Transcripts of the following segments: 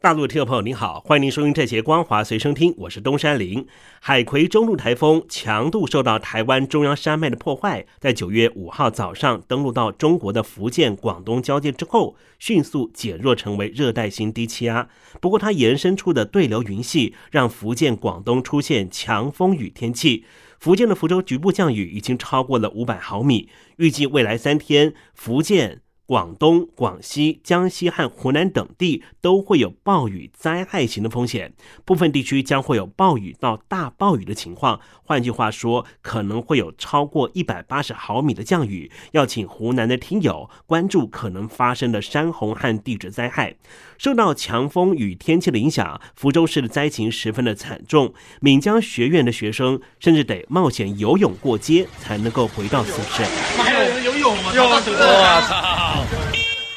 大陆的听众朋友，您好，欢迎您收听这节《光华随身听》，我是东山林。海葵中路台风强度受到台湾中央山脉的破坏，在九月五号早上登陆到中国的福建、广东交界之后，迅速减弱成为热带性低气压。不过，它延伸出的对流云系让福建、广东出现强风雨天气。福建的福州局部降雨已经超过了五百毫米，预计未来三天福建。广东、广西、江西和湖南等地都会有暴雨灾害型的风险，部分地区将会有暴雨到大暴雨的情况。换句话说，可能会有超过一百八十毫米的降雨。要请湖南的听友关注可能发生的山洪和地质灾害。受到强风与天气的影响，福州市的灾情十分的惨重。闽江学院的学生甚至得冒险游泳过街才能够回到宿舍。还有人游泳吗？我操！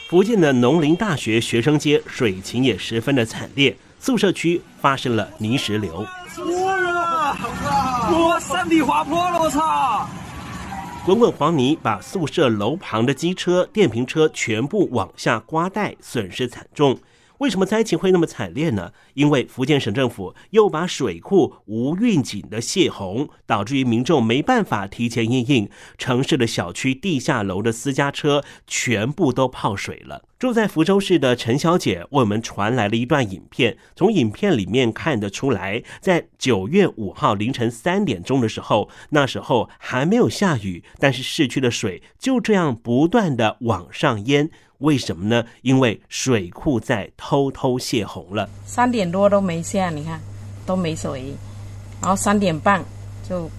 福建的农林大学学生街水情也十分的惨烈，宿舍区发生了泥石流。哇！我山体滑坡了，我操！滚滚黄泥把宿舍楼旁的机车、电瓶车全部往下刮带，损失惨重。为什么灾情会那么惨烈呢？因为福建省政府又把水库无预警的泄洪，导致于民众没办法提前应应，城市的小区地下楼的私家车全部都泡水了。住在福州市的陈小姐为我们传来了一段影片，从影片里面看得出来，在九月五号凌晨三点钟的时候，那时候还没有下雨，但是市区的水就这样不断的往上淹。为什么呢？因为水库在偷偷泄洪了。三点多都没下，你看都没水，然后三点半就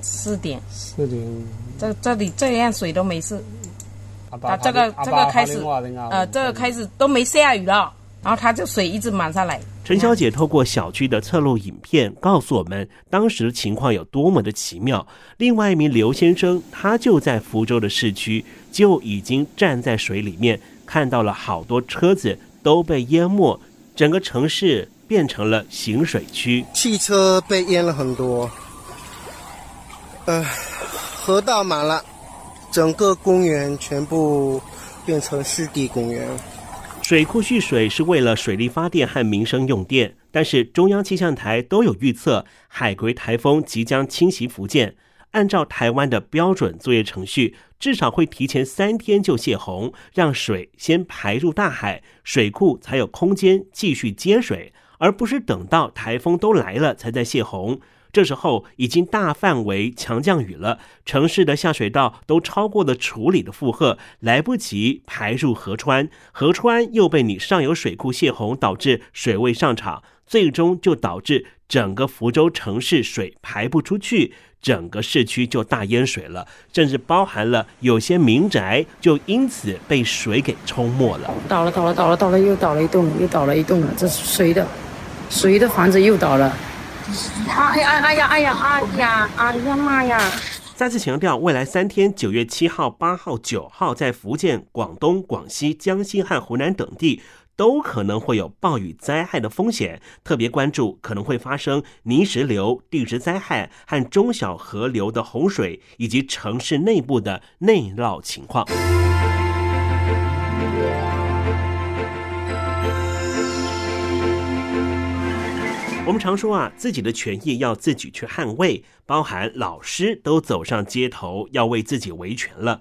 四点，四点，这这里这样水都没事。啊这个这个开始，呃，这个开始都没下雨了，然后它就水一直满上来。陈小姐透过小区的侧录影片告诉我们，当时情况有多么的奇妙。另外一名刘先生，他就在福州的市区，就已经站在水里面。看到了好多车子都被淹没，整个城市变成了行水区，汽车被淹了很多，呃，河道满了，整个公园全部变成湿地公园。水库蓄水是为了水力发电和民生用电，但是中央气象台都有预测，海葵台风即将侵袭福建。按照台湾的标准作业程序，至少会提前三天就泄洪，让水先排入大海，水库才有空间继续接水，而不是等到台风都来了才在泄洪。这时候已经大范围强降雨了，城市的下水道都超过了处理的负荷，来不及排入河川，河川又被你上游水库泄洪，导致水位上涨，最终就导致整个福州城市水排不出去。整个市区就大淹水了，甚至包含了有些民宅就因此被水给冲没了。倒了，倒了，倒了，倒了，又倒了一栋，又倒了一栋了。这是谁的？谁的房子又倒了？哎呀，哎呀，哎呀，哎呀，哎呀妈呀！再次强调，未来三天，九月七号、八号、九号，在福建、广东、广西、江西和湖南等地。都可能会有暴雨灾害的风险，特别关注可能会发生泥石流、地质灾害和中小河流的洪水，以及城市内部的内涝情况。我们常说啊，自己的权益要自己去捍卫，包含老师都走上街头要为自己维权了。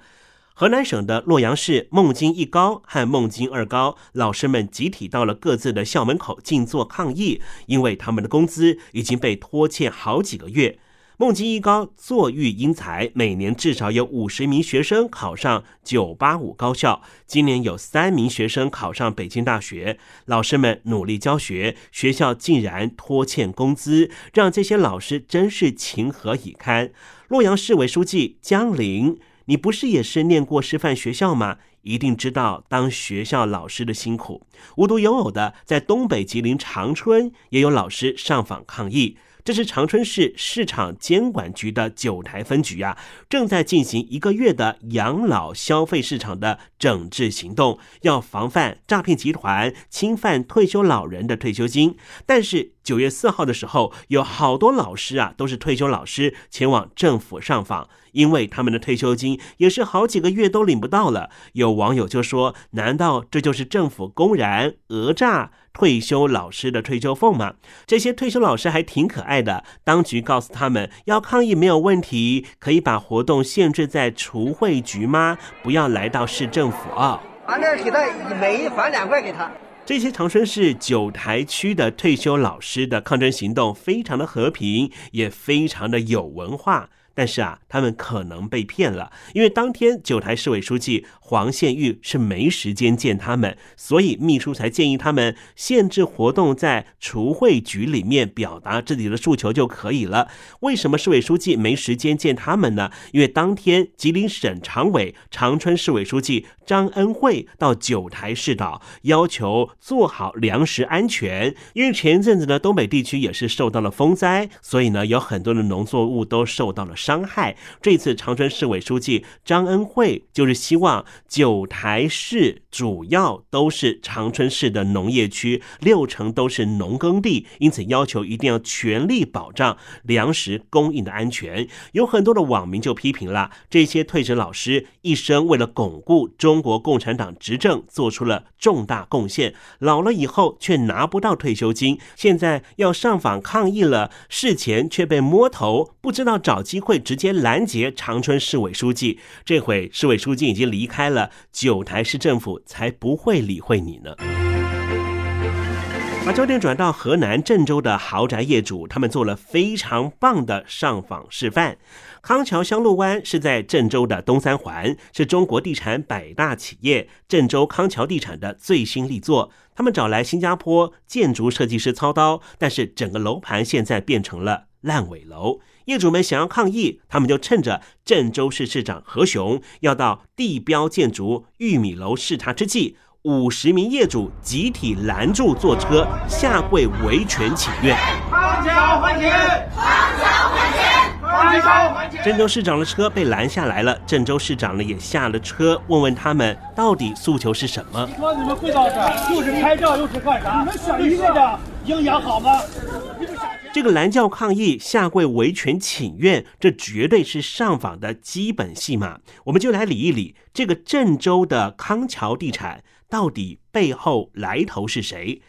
河南省的洛阳市孟津一高和孟津二高老师们集体到了各自的校门口静坐抗议，因为他们的工资已经被拖欠好几个月。孟津一高坐育英才，每年至少有五十名学生考上九八五高校，今年有三名学生考上北京大学。老师们努力教学，学校竟然拖欠工资，让这些老师真是情何以堪。洛阳市委书记江林。你不是也是念过师范学校吗？一定知道当学校老师的辛苦。无独有偶的，在东北吉林长春也有老师上访抗议。这是长春市市场监管局的九台分局啊，正在进行一个月的养老消费市场的整治行动，要防范诈骗集团侵犯退休老人的退休金。但是九月四号的时候，有好多老师啊，都是退休老师前往政府上访，因为他们的退休金也是好几个月都领不到了。有网友就说：“难道这就是政府公然讹诈？”退休老师的退休俸吗？这些退休老师还挺可爱的。当局告诉他们，要抗议没有问题，可以把活动限制在除会局吗？不要来到市政府啊！反正给他每一返两块给他。这些长春市九台区的退休老师的抗争行动非常的和平，也非常的有文化。但是啊，他们可能被骗了，因为当天九台市委书记黄宪玉是没时间见他们，所以秘书才建议他们限制活动在除会局里面表达自己的诉求就可以了。为什么市委书记没时间见他们呢？因为当天吉林省常委、长春市委书记张恩惠到九台市岛，要求做好粮食安全。因为前一阵子呢，东北地区也是受到了风灾，所以呢，有很多的农作物都受到了。伤害。这次长春市委书记张恩惠就是希望九台市主要都是长春市的农业区，六成都是农耕地，因此要求一定要全力保障粮食供应的安全。有很多的网民就批评了这些退职老师一生为了巩固中国共产党执政做出了重大贡献，老了以后却拿不到退休金，现在要上访抗议了，事前却被摸头，不知道找机会。直接拦截长春市委书记，这回市委书记已经离开了，九台市政府才不会理会你呢。把焦点转到河南郑州的豪宅业主，他们做了非常棒的上访示范。康桥香路湾是在郑州的东三环，是中国地产百大企业郑州康桥地产的最新力作。他们找来新加坡建筑设计师操刀，但是整个楼盘现在变成了烂尾楼。业主们想要抗议，他们就趁着郑州市市长何雄要到地标建筑玉米楼视察之际，五十名业主集体拦住坐车，下跪维权请愿。康桥还钱！康桥还钱！康桥还钱！郑州市长的车被拦下来了，郑州市长呢也下了车，问问他们到底诉求是什么。说你们跪到这，又是拍照又是干啥？你们选一个的营养好吗？这个蓝教抗议、下跪维权请愿，这绝对是上访的基本戏码。我们就来理一理这个郑州的康桥地产到底背后来头是谁？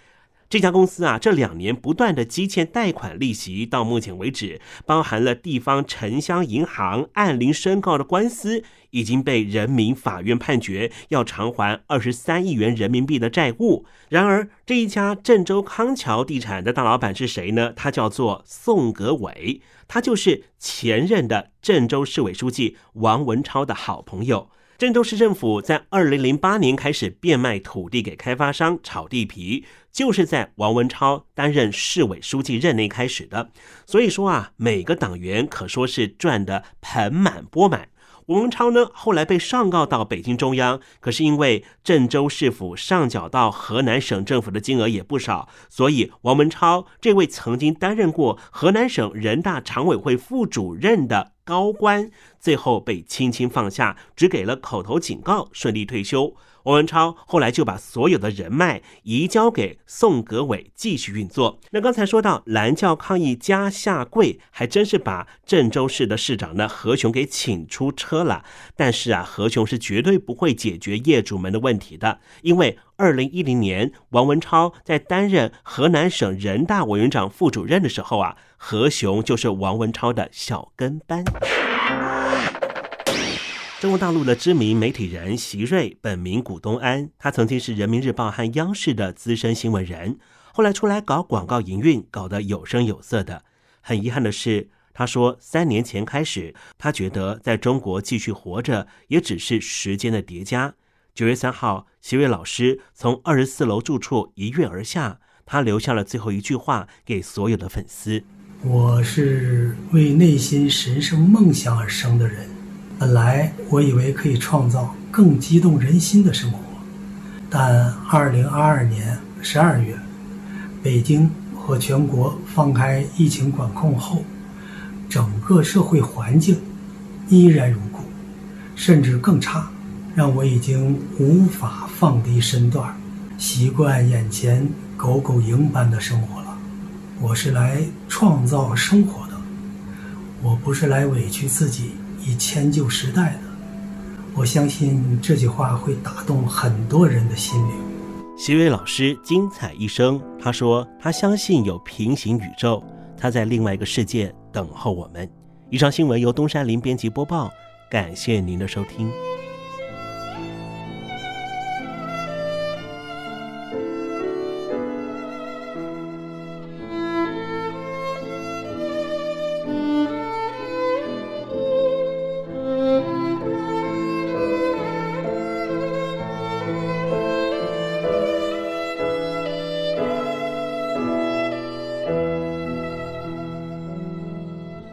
这家公司啊，这两年不断的积欠贷款利息，到目前为止，包含了地方城乡银行按铃申告的官司，已经被人民法院判决要偿还二十三亿元人民币的债务。然而，这一家郑州康桥地产的大老板是谁呢？他叫做宋格伟，他就是前任的郑州市委书记王文超的好朋友。郑州市政府在二零零八年开始变卖土地给开发商炒地皮，就是在王文超担任市委书记任内开始的。所以说啊，每个党员可说是赚得盆满钵满。王文超呢，后来被上告到北京中央，可是因为郑州市府上缴到河南省政府的金额也不少，所以王文超这位曾经担任过河南省人大常委会副主任的高官，最后被轻轻放下，只给了口头警告，顺利退休。王文超后来就把所有的人脉移交给宋格伟继续运作。那刚才说到蓝教抗议加下跪，还真是把郑州市的市长呢何雄给请出车了。但是啊，何雄是绝对不会解决业主们的问题的，因为二零一零年王文超在担任河南省人大委员长副主任的时候啊，何雄就是王文超的小跟班。中国大陆的知名媒体人席瑞，本名古东安，他曾经是人民日报和央视的资深新闻人，后来出来搞广告营运，搞得有声有色的。很遗憾的是，他说三年前开始，他觉得在中国继续活着也只是时间的叠加。九月三号，席瑞老师从二十四楼住处一跃而下，他留下了最后一句话给所有的粉丝：“我是为内心神圣梦想而生的人。”本来我以为可以创造更激动人心的生活，但2022年12月，北京和全国放开疫情管控后，整个社会环境依然如故，甚至更差，让我已经无法放低身段，习惯眼前狗狗营般的生活了。我是来创造生活的，我不是来委屈自己以迁就时代的。我相信这句话会打动很多人的心灵。席伟老师精彩一生，他说他相信有平行宇宙，他在另外一个世界等候我们。以上新闻由东山林编辑播报，感谢您的收听。